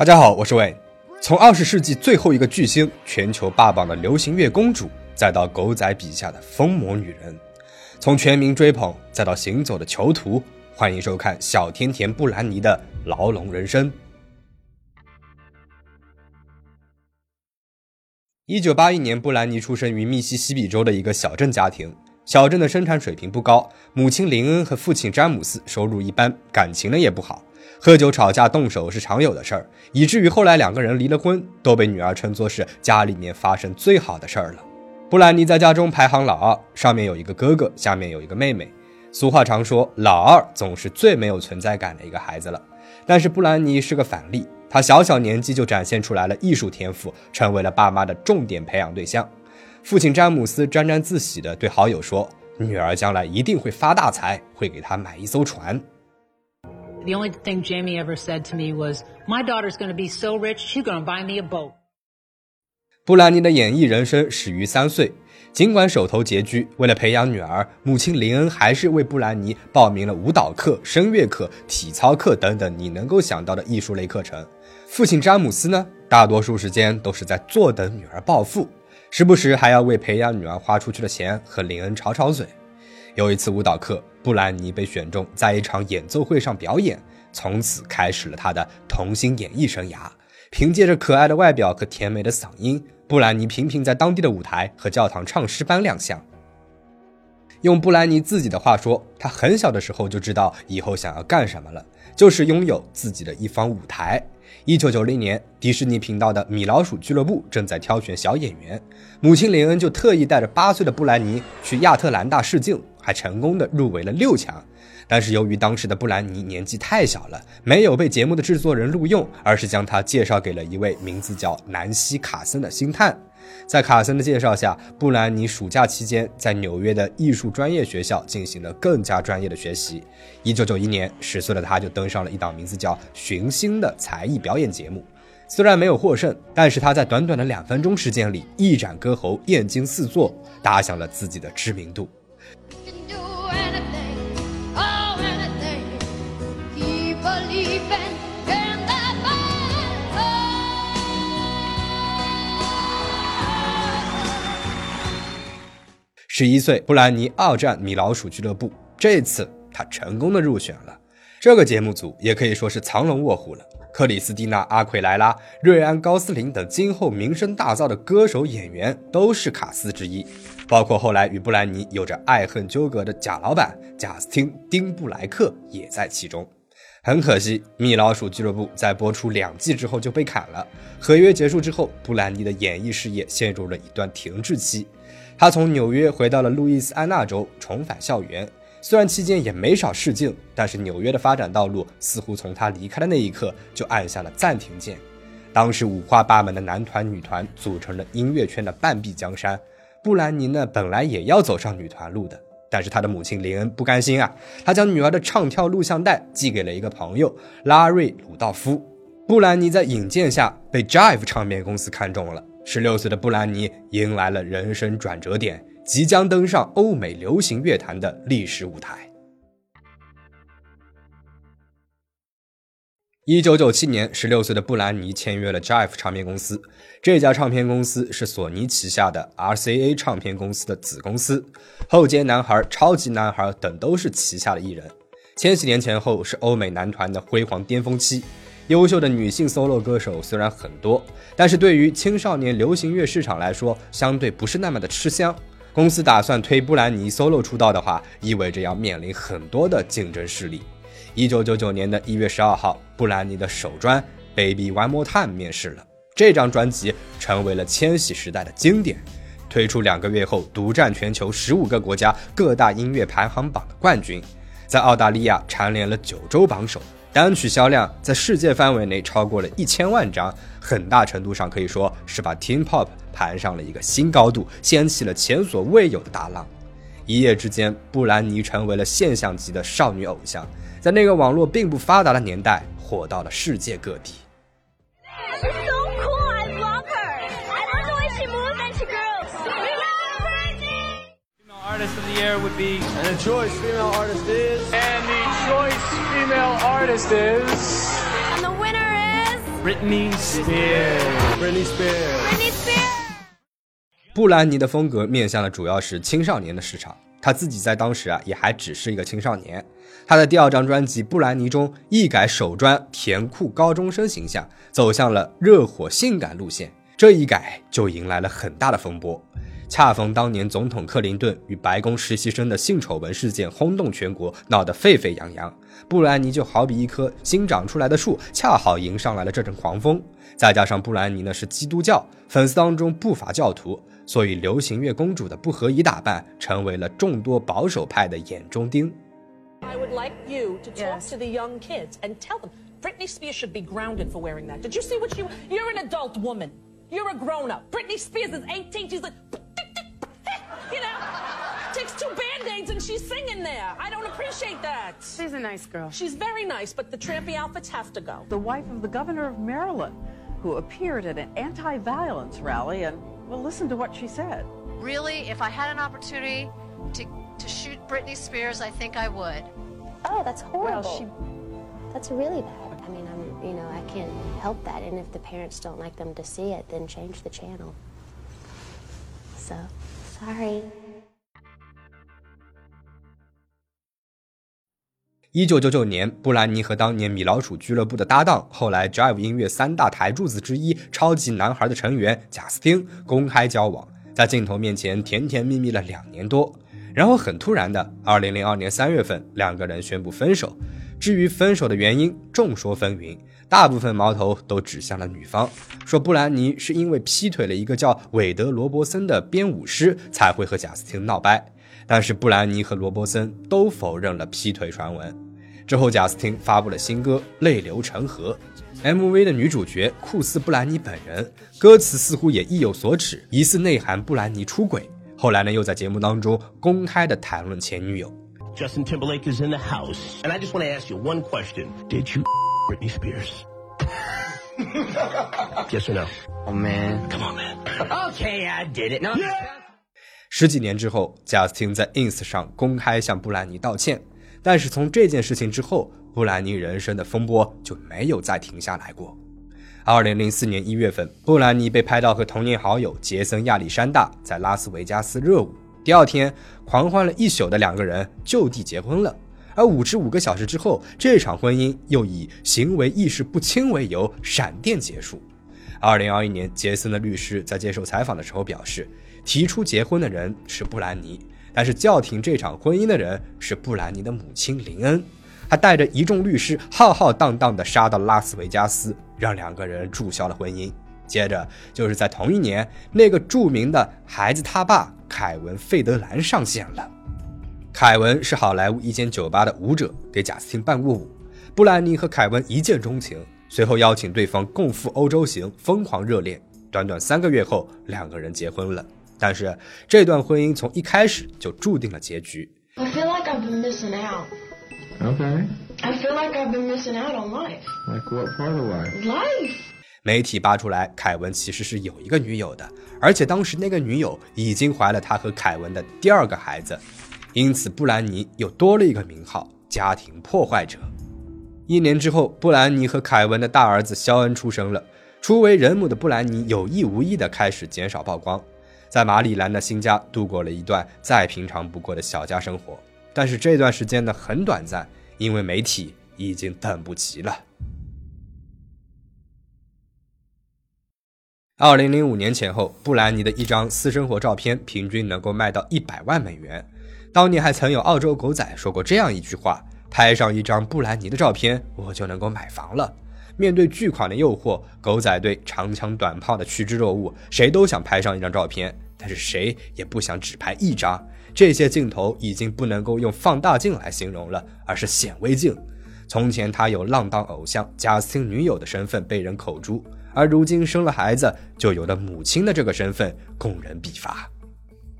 大家好，我是魏。从二十世纪最后一个巨星、全球霸榜的流行乐公主，再到狗仔笔下的疯魔女人，从全民追捧再到行走的囚徒，欢迎收看小甜甜布兰妮的牢笼人生。一九八一年，布兰妮出生于密西西比州的一个小镇家庭。小镇的生产水平不高，母亲林恩和父亲詹姆斯收入一般，感情呢也不好。喝酒、吵架、动手是常有的事儿，以至于后来两个人离了婚，都被女儿称作是家里面发生最好的事儿了。布兰妮在家中排行老二，上面有一个哥哥，下面有一个妹妹。俗话常说，老二总是最没有存在感的一个孩子了。但是布兰妮是个反例，她小小年纪就展现出来了艺术天赋，成为了爸妈的重点培养对象。父亲詹姆斯沾沾自喜地对好友说：“女儿将来一定会发大财，会给她买一艘船。” The only thing Jamie ever said to me was, "My daughter's going to be so rich, she's going to buy me a boat." 布兰妮的演艺人生始于三岁，尽管手头拮据，为了培养女儿，母亲林恩还是为布兰妮报名了舞蹈课、声乐课、体操课等等你能够想到的艺术类课程。父亲詹姆斯呢，大多数时间都是在坐等女儿暴富，时不时还要为培养女儿花出去的钱和林恩吵吵嘴。有一次舞蹈课，布兰妮被选中在一场演奏会上表演，从此开始了她的童星演艺生涯。凭借着可爱的外表和甜美的嗓音，布兰妮频频在当地的舞台和教堂唱诗班亮相。用布兰妮自己的话说，她很小的时候就知道以后想要干什么了，就是拥有自己的一方舞台。一九九零年，迪士尼频道的《米老鼠俱乐部》正在挑选小演员，母亲林恩就特意带着八岁的布兰妮去亚特兰大试镜。还成功的入围了六强，但是由于当时的布兰妮年纪太小了，没有被节目的制作人录用，而是将她介绍给了一位名字叫南希·卡森的星探。在卡森的介绍下，布兰妮暑假期间在纽约的艺术专业学校进行了更加专业的学习。一九九一年，十岁的她就登上了一档名字叫《寻星》的才艺表演节目。虽然没有获胜，但是她在短短的两分钟时间里一展歌喉，艳惊四座，打响了自己的知名度。十一岁，布兰妮二战米老鼠俱乐部，这次她成功的入选了。这个节目组也可以说是藏龙卧虎了。克里斯蒂娜·阿奎莱拉、瑞安·高斯林等今后名声大噪的歌手演员都是卡斯之一，包括后来与布兰妮有着爱恨纠葛的贾老板贾斯汀·丁布莱克也在其中。很可惜，米老鼠俱乐部在播出两季之后就被砍了，合约结束之后，布兰妮的演艺事业陷入了一段停滞期。她从纽约回到了路易斯安那州，重返校园。虽然期间也没少试镜，但是纽约的发展道路似乎从她离开的那一刻就按下了暂停键。当时五花八门的男团、女团组成了音乐圈的半壁江山。布兰妮呢，本来也要走上女团路的，但是她的母亲林恩不甘心啊，她将女儿的唱跳录像带寄给了一个朋友拉瑞鲁道夫。布兰妮在引荐下被 Jive 唱片公司看中了。十六岁的布兰妮迎来了人生转折点。即将登上欧美流行乐坛的历史舞台。一九九七年，十六岁的布兰妮签约了 Jive 唱片公司。这家唱片公司是索尼旗下的 RCA 唱片公司的子公司。后街男孩、超级男孩等都是旗下的艺人。千禧年前后是欧美男团的辉煌巅峰期，优秀的女性 solo 歌手虽然很多，但是对于青少年流行乐市场来说，相对不是那么的吃香。公司打算推布兰妮 solo 出道的话，意味着要面临很多的竞争势力。一九九九年的一月十二号，布兰妮的首专《Baby One More Time》面世了。这张专辑成为了千禧时代的经典。推出两个月后，独占全球十五个国家各大音乐排行榜的冠军，在澳大利亚蝉联了九周榜首。单曲销量在世界范围内超过了一千万张，很大程度上可以说是把 Teen Pop 盘上了一个新高度，掀起了前所未有的大浪。一夜之间，布兰妮成为了现象级的少女偶像，在那个网络并不发达的年代，火到了世界各地。artist of the year would be. And the choice female artist is. And the choice female artist is. And the winner is. Britney Spears. Britney Spears. 布兰妮的风格面向的主要是青少年的市场，他自己在当时啊也还只是一个青少年。他的第二张专辑《布兰妮》中一改手专甜酷高中生形象，走向了热火性感路线，这一改就迎来了很大的风波。恰逢当年总统克林顿与白宫实习生的性丑闻事件轰动全国，闹得沸沸扬扬。布兰妮就好比一棵新长出来的树，恰好迎上来了这阵狂风。再加上布兰妮呢是基督教，粉丝当中不乏教徒，所以流行乐公主的不合宜打扮成为了众多保守派的眼中钉。I would like you to talk to the young kids and tell them Britney Spears should be grounded for wearing that. Did you see what she? You're an adult woman. You're a grown up. Britney Spears is 18. She's like. You know, takes two band-aids and she's singing there. I don't appreciate that. She's a nice girl. She's very nice, but the trampy outfits have to go. The wife of the governor of Maryland, who appeared at an anti-violence rally, and well, listen to what she said. Really, if I had an opportunity to, to shoot Britney Spears, I think I would. Oh, that's horrible. Well, she That's really bad. I mean, I'm, you know, I can't help that. And if the parents don't like them to see it, then change the channel. So, sorry. 一九九九年，布兰妮和当年米老鼠俱乐部的搭档，后来 Jive 音乐三大台柱子之一超级男孩的成员贾斯汀公开交往，在镜头面前甜甜蜜蜜了两年多。然后很突然的，二零零二年三月份，两个人宣布分手。至于分手的原因，众说纷纭，大部分矛头都指向了女方，说布兰妮是因为劈腿了一个叫韦德·罗伯森的编舞师，才会和贾斯汀闹掰。但是布兰妮和罗伯森都否认了劈腿传闻。之后，贾斯汀发布了新歌《泪流成河》，MV 的女主角酷似布兰妮本人，歌词似乎也意有所指，疑似内涵布兰妮出轨。后来呢，又在节目当中公开的谈论前女友。Justin Timberlake is in the house. And I just want to ask you one question. Did you Britney Spears? yes or no? Oh man. Come on, man. Okay, I did it. No. 十几年之后，贾斯汀在 ins 上公开向布兰妮道歉，但是从这件事情之后，布兰妮人生的风波就没有再停下来过。二零零四年一月份，布兰妮被拍到和童年好友杰森·亚历山大在拉斯维加斯热舞，第二天狂欢了一宿的两个人就地结婚了。而五十五个小时之后，这场婚姻又以行为意识不清为由闪电结束。二零二一年，杰森的律师在接受采访的时候表示，提出结婚的人是布兰妮，但是叫停这场婚姻的人是布兰妮的母亲林恩。他带着一众律师浩浩荡荡地杀到拉斯维加斯，让两个人注销了婚姻。接着就是在同一年，那个著名的孩子他爸凯文·费德兰上线了。凯文是好莱坞一间酒吧的舞者，给贾斯汀伴过舞。布兰妮和凯文一见钟情，随后邀请对方共赴欧洲行，疯狂热恋。短短三个月后，两个人结婚了。但是这段婚姻从一开始就注定了结局。I feel like I've been missing out. Okay. I feel like I've been missing out on life. Like what part of life? Life! 媒体扒出来，凯文其实是有一个女友的，而且当时那个女友已经怀了他和凯文的第二个孩子，因此布兰妮又多了一个名号——家庭破坏者。一年之后，布兰妮和凯文的大儿子肖恩出生了。初为人母的布兰妮有意无意地开始减少曝光，在马里兰的新家度过了一段再平常不过的小家生活。但是这段时间呢很短暂，因为媒体已经等不及了。二零零五年前后，布兰妮的一张私生活照片平均能够卖到一百万美元。当年还曾有澳洲狗仔说过这样一句话：“拍上一张布兰妮的照片，我就能够买房了。”面对巨款的诱惑，狗仔队长枪短炮的趋之若鹜，谁都想拍上一张照片，但是谁也不想只拍一张。这些镜头已经不能够用放大镜来形容了，而是显微镜。从前他有浪荡偶像贾斯汀女友的身份被人口诛，而如今生了孩子，就有了母亲的这个身份，供人必伐。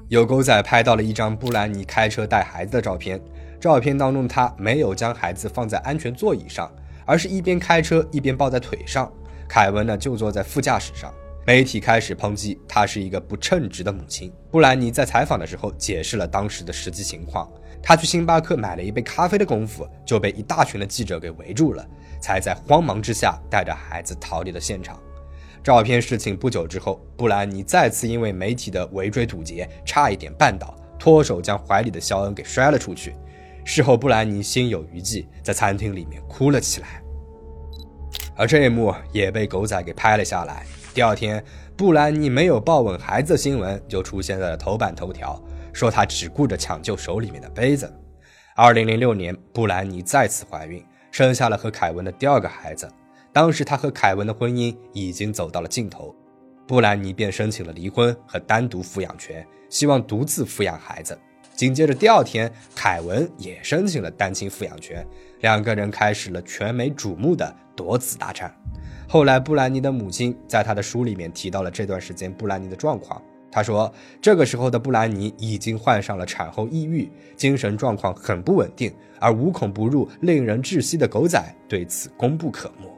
有狗仔拍到了一张布兰妮开车带孩子的照片，照片当中她没有将孩子放在安全座椅上，而是一边开车一边抱在腿上，凯文呢就坐在副驾驶上。媒体开始抨击她是一个不称职的母亲。布兰妮在采访的时候解释了当时的实际情况：她去星巴克买了一杯咖啡的功夫，就被一大群的记者给围住了。才在慌忙之下带着孩子逃离了现场。照片事情不久之后，布兰妮再次因为媒体的围追堵截，差一点绊倒，脱手将怀里的肖恩给摔了出去。事后，布兰妮心有余悸，在餐厅里面哭了起来。而这一幕也被狗仔给拍了下来。第二天，布兰妮没有抱稳孩子的新闻就出现在了头版头条，说她只顾着抢救手里面的杯子。二零零六年，布兰妮再次怀孕，生下了和凯文的第二个孩子。当时，她和凯文的婚姻已经走到了尽头，布兰妮便申请了离婚和单独抚养权，希望独自抚养孩子。紧接着，第二天，凯文也申请了单亲抚养权，两个人开始了全美瞩目的夺子大战。后来，布兰妮的母亲在他的书里面提到了这段时间布兰妮的状况。她说，这个时候的布兰妮已经患上了产后抑郁，精神状况很不稳定，而无孔不入、令人窒息的狗仔对此功不可没。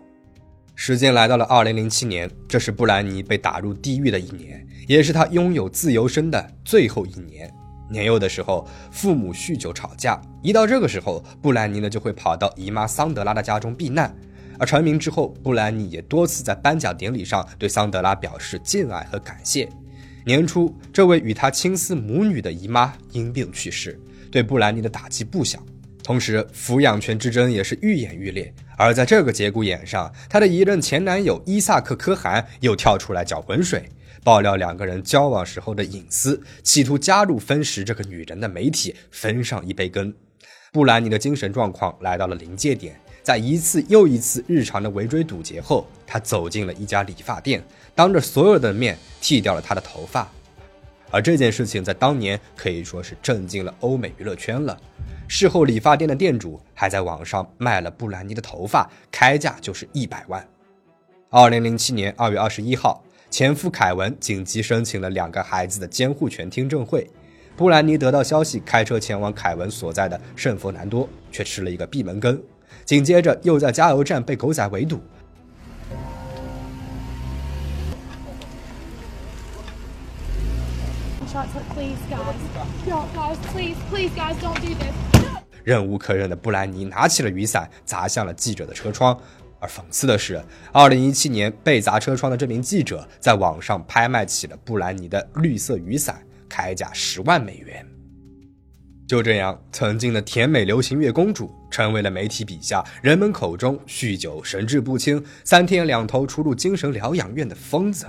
时间来到了二零零七年，这是布兰妮被打入地狱的一年，也是她拥有自由身的最后一年。年幼的时候，父母酗酒吵架，一到这个时候，布兰妮呢就会跑到姨妈桑德拉的家中避难。而成名之后，布兰妮也多次在颁奖典礼上对桑德拉表示敬爱和感谢。年初，这位与她亲似母女的姨妈因病去世，对布兰妮的打击不小。同时，抚养权之争也是愈演愈烈。而在这个节骨眼上，她的一任前男友伊萨克·科汗又跳出来搅浑水，爆料两个人交往时候的隐私，企图加入分食这个女人的媒体，分上一杯羹。布兰妮的精神状况来到了临界点，在一次又一次日常的围追堵截后，她走进了一家理发店，当着所有的面剃掉了她的头发。而这件事情在当年可以说是震惊了欧美娱乐圈了。事后，理发店的店主还在网上卖了布兰妮的头发，开价就是一百万。二零零七年二月二十一号，前夫凯文紧急申请了两个孩子的监护权听证会。布兰妮得到消息，开车前往凯文所在的圣佛南多，却吃了一个闭门羹。紧接着，又在加油站被狗仔围堵。忍无可忍的布兰妮拿起了雨伞，砸向了记者的车窗。而讽刺的是，二零一七年被砸车窗的这名记者在网上拍卖起了布兰妮的绿色雨伞，开价十万美元。就这样，曾经的甜美流行乐公主，成为了媒体笔下人们口中酗酒、神志不清、三天两头出入精神疗养院的疯子。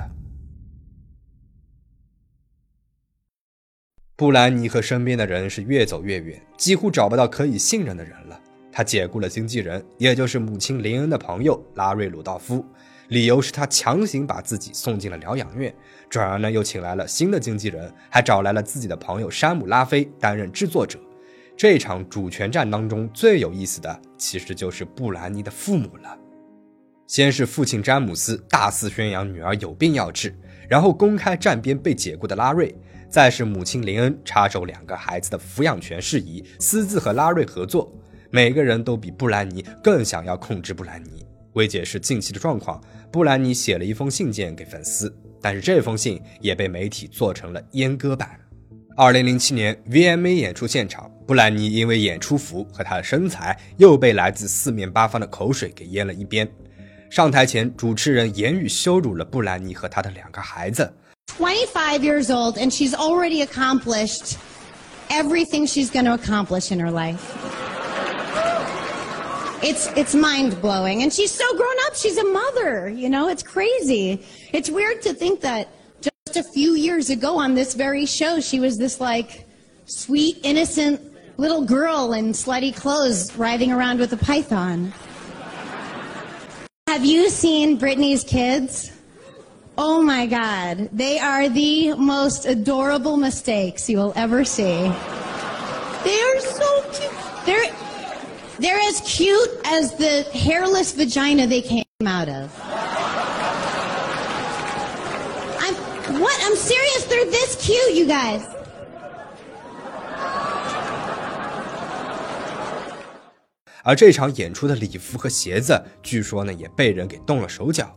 布兰妮和身边的人是越走越远，几乎找不到可以信任的人了。他解雇了经纪人，也就是母亲林恩的朋友拉瑞·鲁道夫，理由是他强行把自己送进了疗养院。转而呢，又请来了新的经纪人，还找来了自己的朋友山姆·拉菲担任制作者。这场主权战当中最有意思的，其实就是布兰妮的父母了。先是父亲詹姆斯大肆宣扬女儿有病要治，然后公开站边被解雇的拉瑞。再是母亲林恩插手两个孩子的抚养权事宜，私自和拉瑞合作。每个人都比布兰妮更想要控制布兰妮。为解释近期的状况，布兰妮写了一封信件给粉丝，但是这封信也被媒体做成了阉割版。二零零七年 VMA 演出现场，布兰妮因为演出服和她的身材，又被来自四面八方的口水给淹了一边。上台前，主持人言语羞辱了布兰妮和她的两个孩子。Twenty-five years old, and she's already accomplished everything she's going to accomplish in her life. It's, it's mind blowing. And she's so grown up. She's a mother. You know, it's crazy. It's weird to think that just a few years ago on this very show, she was this like sweet, innocent little girl in slutty clothes riding around with a python. Have you seen Britney's kids? Oh my God. They are the most adorable mistakes you will ever see. They are so cute. They're, they're as cute as the hairless vagina they came out of. I'm, what? I'm serious. They're this cute, you guys. 而这场演出的礼服和鞋子，据说呢也被人给动了手脚。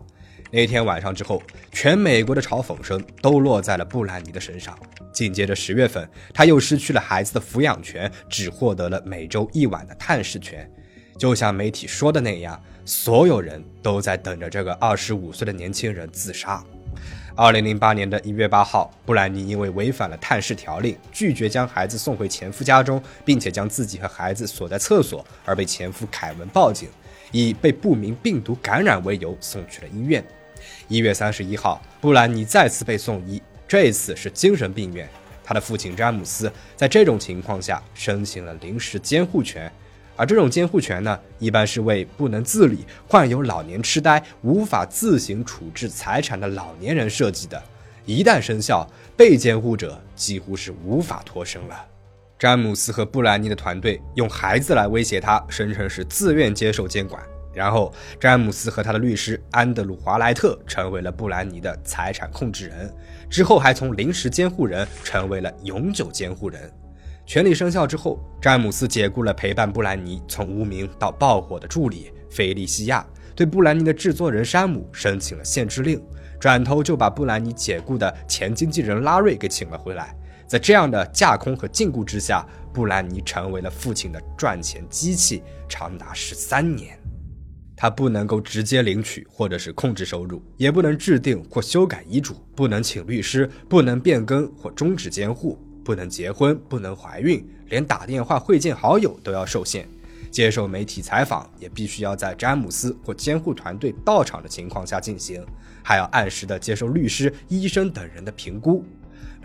那天晚上之后，全美国的嘲讽声都落在了布兰妮的身上。紧接着十月份，她又失去了孩子的抚养权，只获得了每周一晚的探视权。就像媒体说的那样，所有人都在等着这个二十五岁的年轻人自杀。二零零八年的一月八号，布兰妮因为违反了探视条令，拒绝将孩子送回前夫家中，并且将自己和孩子锁在厕所，而被前夫凯文报警，以被不明病毒感染为由送去了医院。一月三十一号，布兰妮再次被送医，这次是精神病院。他的父亲詹姆斯在这种情况下申请了临时监护权。而这种监护权呢，一般是为不能自理、患有老年痴呆、无法自行处置财产的老年人设计的。一旦生效，被监护者几乎是无法脱身了。詹姆斯和布兰妮的团队用孩子来威胁他，声称是自愿接受监管。然后，詹姆斯和他的律师安德鲁·华莱特成为了布兰妮的财产控制人，之后还从临时监护人成为了永久监护人。权力生效之后，詹姆斯解雇了陪伴布兰妮从无名到爆火的助理菲利西亚，对布兰妮的制作人山姆申请了限制令，转头就把布兰妮解雇的前经纪人拉瑞给请了回来。在这样的架空和禁锢之下，布兰妮成为了父亲的赚钱机器，长达十三年。他不能够直接领取或者是控制收入，也不能制定或修改遗嘱，不能请律师，不能变更或终止监护。不能结婚，不能怀孕，连打电话会见好友都要受限。接受媒体采访也必须要在詹姆斯或监护团队到场的情况下进行，还要按时的接受律师、医生等人的评估。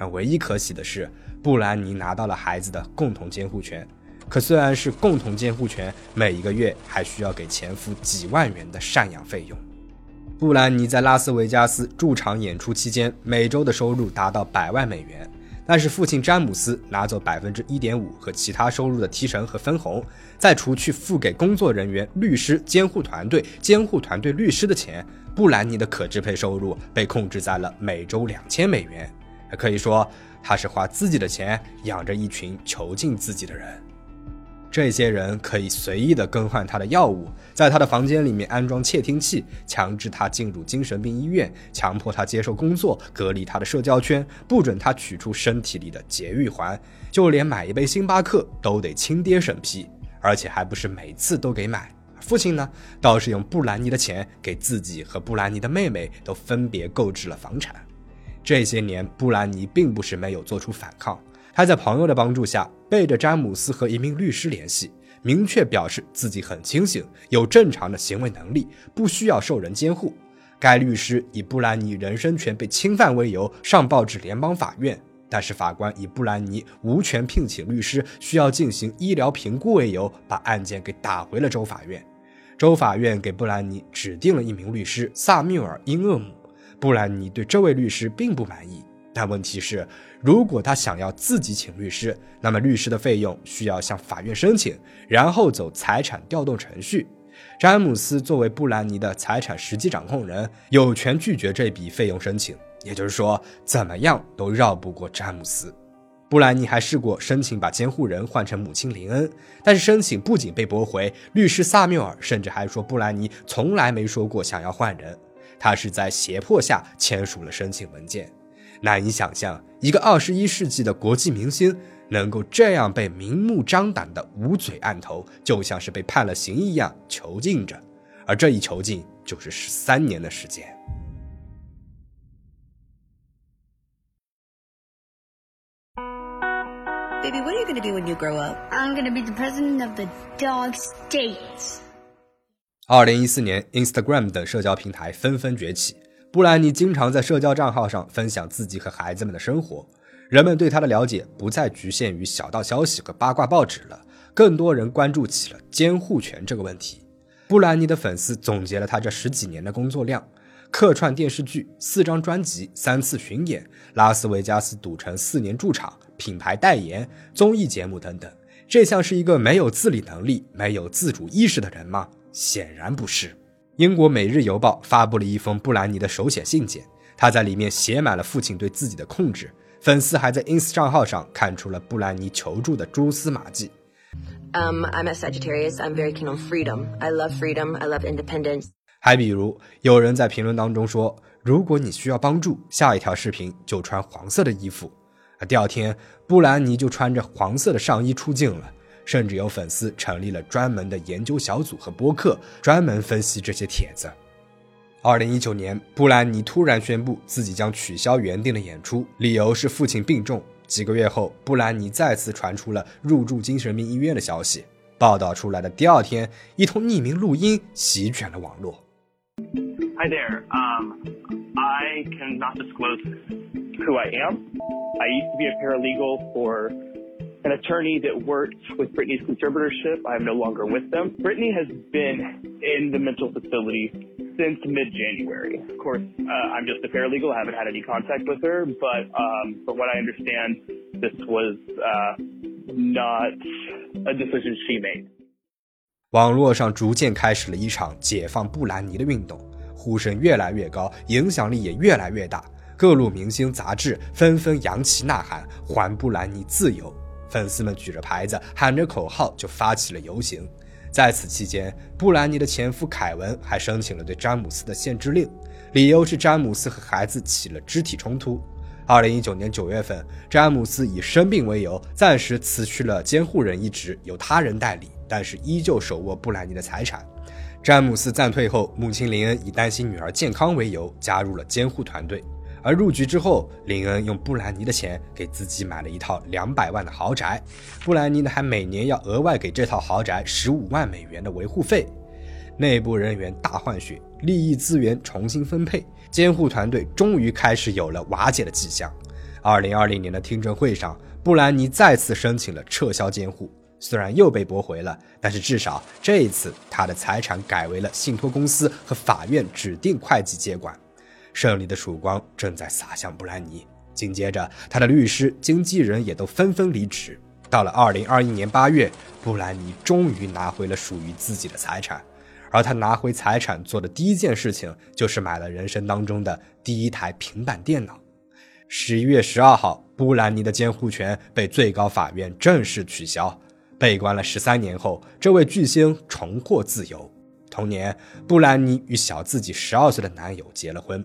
但唯一可喜的是，布兰妮拿到了孩子的共同监护权。可虽然是共同监护权，每一个月还需要给前夫几万元的赡养费用。布兰妮在拉斯维加斯驻场演出期间，每周的收入达到百万美元。但是父亲詹姆斯拿走百分之一点五和其他收入的提成和分红，再除去付给工作人员、律师、监护团队、监护团队律师的钱，布兰妮的可支配收入被控制在了每周两千美元。可以说，他是花自己的钱养着一群囚禁自己的人。这些人可以随意的更换他的药物，在他的房间里面安装窃听器，强制他进入精神病医院，强迫他接受工作，隔离他的社交圈，不准他取出身体里的节育环，就连买一杯星巴克都得亲爹审批，而且还不是每次都给买。父亲呢，倒是用布兰妮的钱给自己和布兰妮的妹妹都分别购置了房产。这些年，布兰妮并不是没有做出反抗。他在朋友的帮助下，背着詹姆斯和一名律师联系，明确表示自己很清醒，有正常的行为能力，不需要受人监护。该律师以布兰妮人身权被侵犯为由上报至联邦法院，但是法官以布兰妮无权聘请律师，需要进行医疗评估为由，把案件给打回了州法院。州法院给布兰妮指定了一名律师萨缪尔·英厄姆，布兰妮对这位律师并不满意。但问题是，如果他想要自己请律师，那么律师的费用需要向法院申请，然后走财产调动程序。詹姆斯作为布兰妮的财产实际掌控人，有权拒绝这笔费用申请。也就是说，怎么样都绕不过詹姆斯。布兰妮还试过申请把监护人换成母亲林恩，但是申请不仅被驳回，律师萨缪尔甚至还说布兰妮从来没说过想要换人，他是在胁迫下签署了申请文件。难以想象，一个二十一世纪的国际明星能够这样被明目张胆的捂嘴按头，就像是被判了刑一样囚禁着，而这一囚禁就是十三年的时间。Baby, what are you going to be when you grow up? I'm going to be the president of the dog states. 二零一四年，Instagram 等社交平台纷纷崛起。布兰妮经常在社交账号上分享自己和孩子们的生活，人们对她的了解不再局限于小道消息和八卦报纸了，更多人关注起了监护权这个问题。布兰妮的粉丝总结了她这十几年的工作量：客串电视剧、四张专辑、三次巡演、拉斯维加斯赌城四年驻场、品牌代言、综艺节目等等。这像是一个没有自理能力、没有自主意识的人吗？显然不是。英国《每日邮报》发布了一封布兰妮的手写信件，他在里面写满了父亲对自己的控制。粉丝还在 ins 账号上看出了布兰妮求助的蛛丝马迹。Um, I'm a Sagittarius. I'm very keen on freedom. I love freedom. I love independence. 还比如，有人在评论当中说：“如果你需要帮助，下一条视频就穿黄色的衣服。”第二天，布兰妮就穿着黄色的上衣出镜了。甚至有粉丝成立了专门的研究小组和播客，专门分析这些帖子。二零一九年，布兰妮突然宣布自己将取消原定的演出，理由是父亲病重。几个月后，布兰妮再次传出了入住精神病医院的消息。报道出来的第二天，一通匿名录音席卷了网络。Hi there. Um, I cannot disclose who I am. I used to be a paralegal for an attorney that worked with Brittany's conservatorship. I am no longer with them. Brittany has been in the mental facility since mid-January. Of course, uh, I'm just a paralegal. I haven't had any contact with her, but um, from what I understand, this was uh, not a decision she made. 网络上逐渐开始了一场解放布兰妮的运动，呼声越来越高，影响力也越来越大。各路明星、杂志纷纷扬旗呐喊，还布兰妮自由。 粉丝们举着牌子，喊着口号，就发起了游行。在此期间，布兰妮的前夫凯文还申请了对詹姆斯的限制令，理由是詹姆斯和孩子起了肢体冲突。二零一九年九月份，詹姆斯以生病为由，暂时辞去了监护人一职，由他人代理，但是依旧手握布兰妮的财产。詹姆斯暂退后，母亲林恩以担心女儿健康为由，加入了监护团队。而入局之后，林恩用布兰妮的钱给自己买了一套两百万的豪宅，布兰妮呢还每年要额外给这套豪宅十五万美元的维护费。内部人员大换血，利益资源重新分配，监护团队终于开始有了瓦解的迹象。二零二零年的听证会上，布兰妮再次申请了撤销监护，虽然又被驳回了，但是至少这一次她的财产改为了信托公司和法院指定会计接管。胜利的曙光正在洒向布兰妮。紧接着，他的律师、经纪人也都纷纷离职。到了二零二一年八月，布兰妮终于拿回了属于自己的财产。而他拿回财产做的第一件事情，就是买了人生当中的第一台平板电脑。十一月十二号，布兰妮的监护权被最高法院正式取消。被关了十三年后，这位巨星重获自由。同年，布兰妮与小自己十二岁的男友结了婚。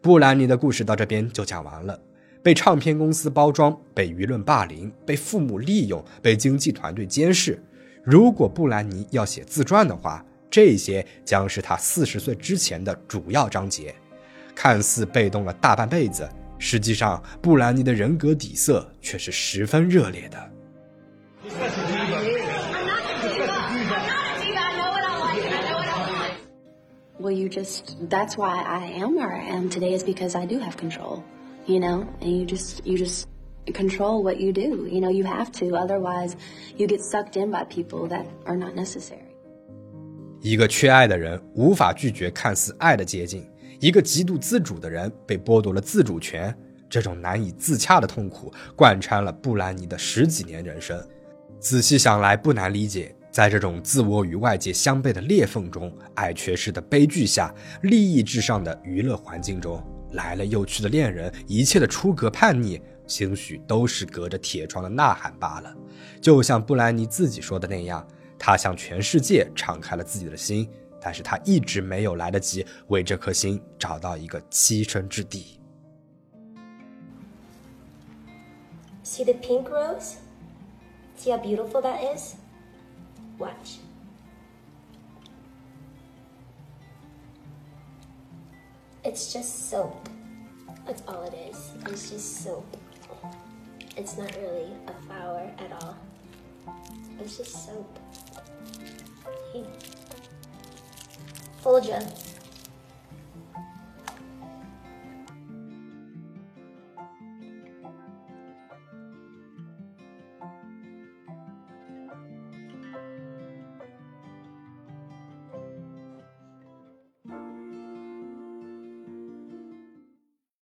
布兰妮的故事到这边就讲完了。被唱片公司包装，被舆论霸凌，被父母利用，被经纪团队监视。如果布兰妮要写自传的话，这些将是她四十岁之前的主要章节。看似被动了大半辈子，实际上布兰妮的人格底色却是十分热烈的。Well, you just, that's why I am where I am today is because I do have control, you know, and you just, you just control what you do. You know, you have to, otherwise you get sucked in by people that are not necessary. 一个缺爱的人无法拒绝看似爱的接近，一个极度自主的人被剥夺了自主权，这种难以自洽的痛苦贯穿了布兰妮的十几年人生。仔细想来，不难理解。在这种自我与外界相悖的裂缝中，爱缺失的悲剧下，利益至上的娱乐环境中，来了又去的恋人，一切的出格叛逆，兴许都是隔着铁窗的呐喊罢了。就像布兰妮自己说的那样，她向全世界敞开了自己的心，但是她一直没有来得及为这颗心找到一个栖身之地。See the pink rose? See how beautiful that is? Watch. It's just soap. That's all it is. It's just soap. It's not really a flower at all. It's just soap. Fooled you.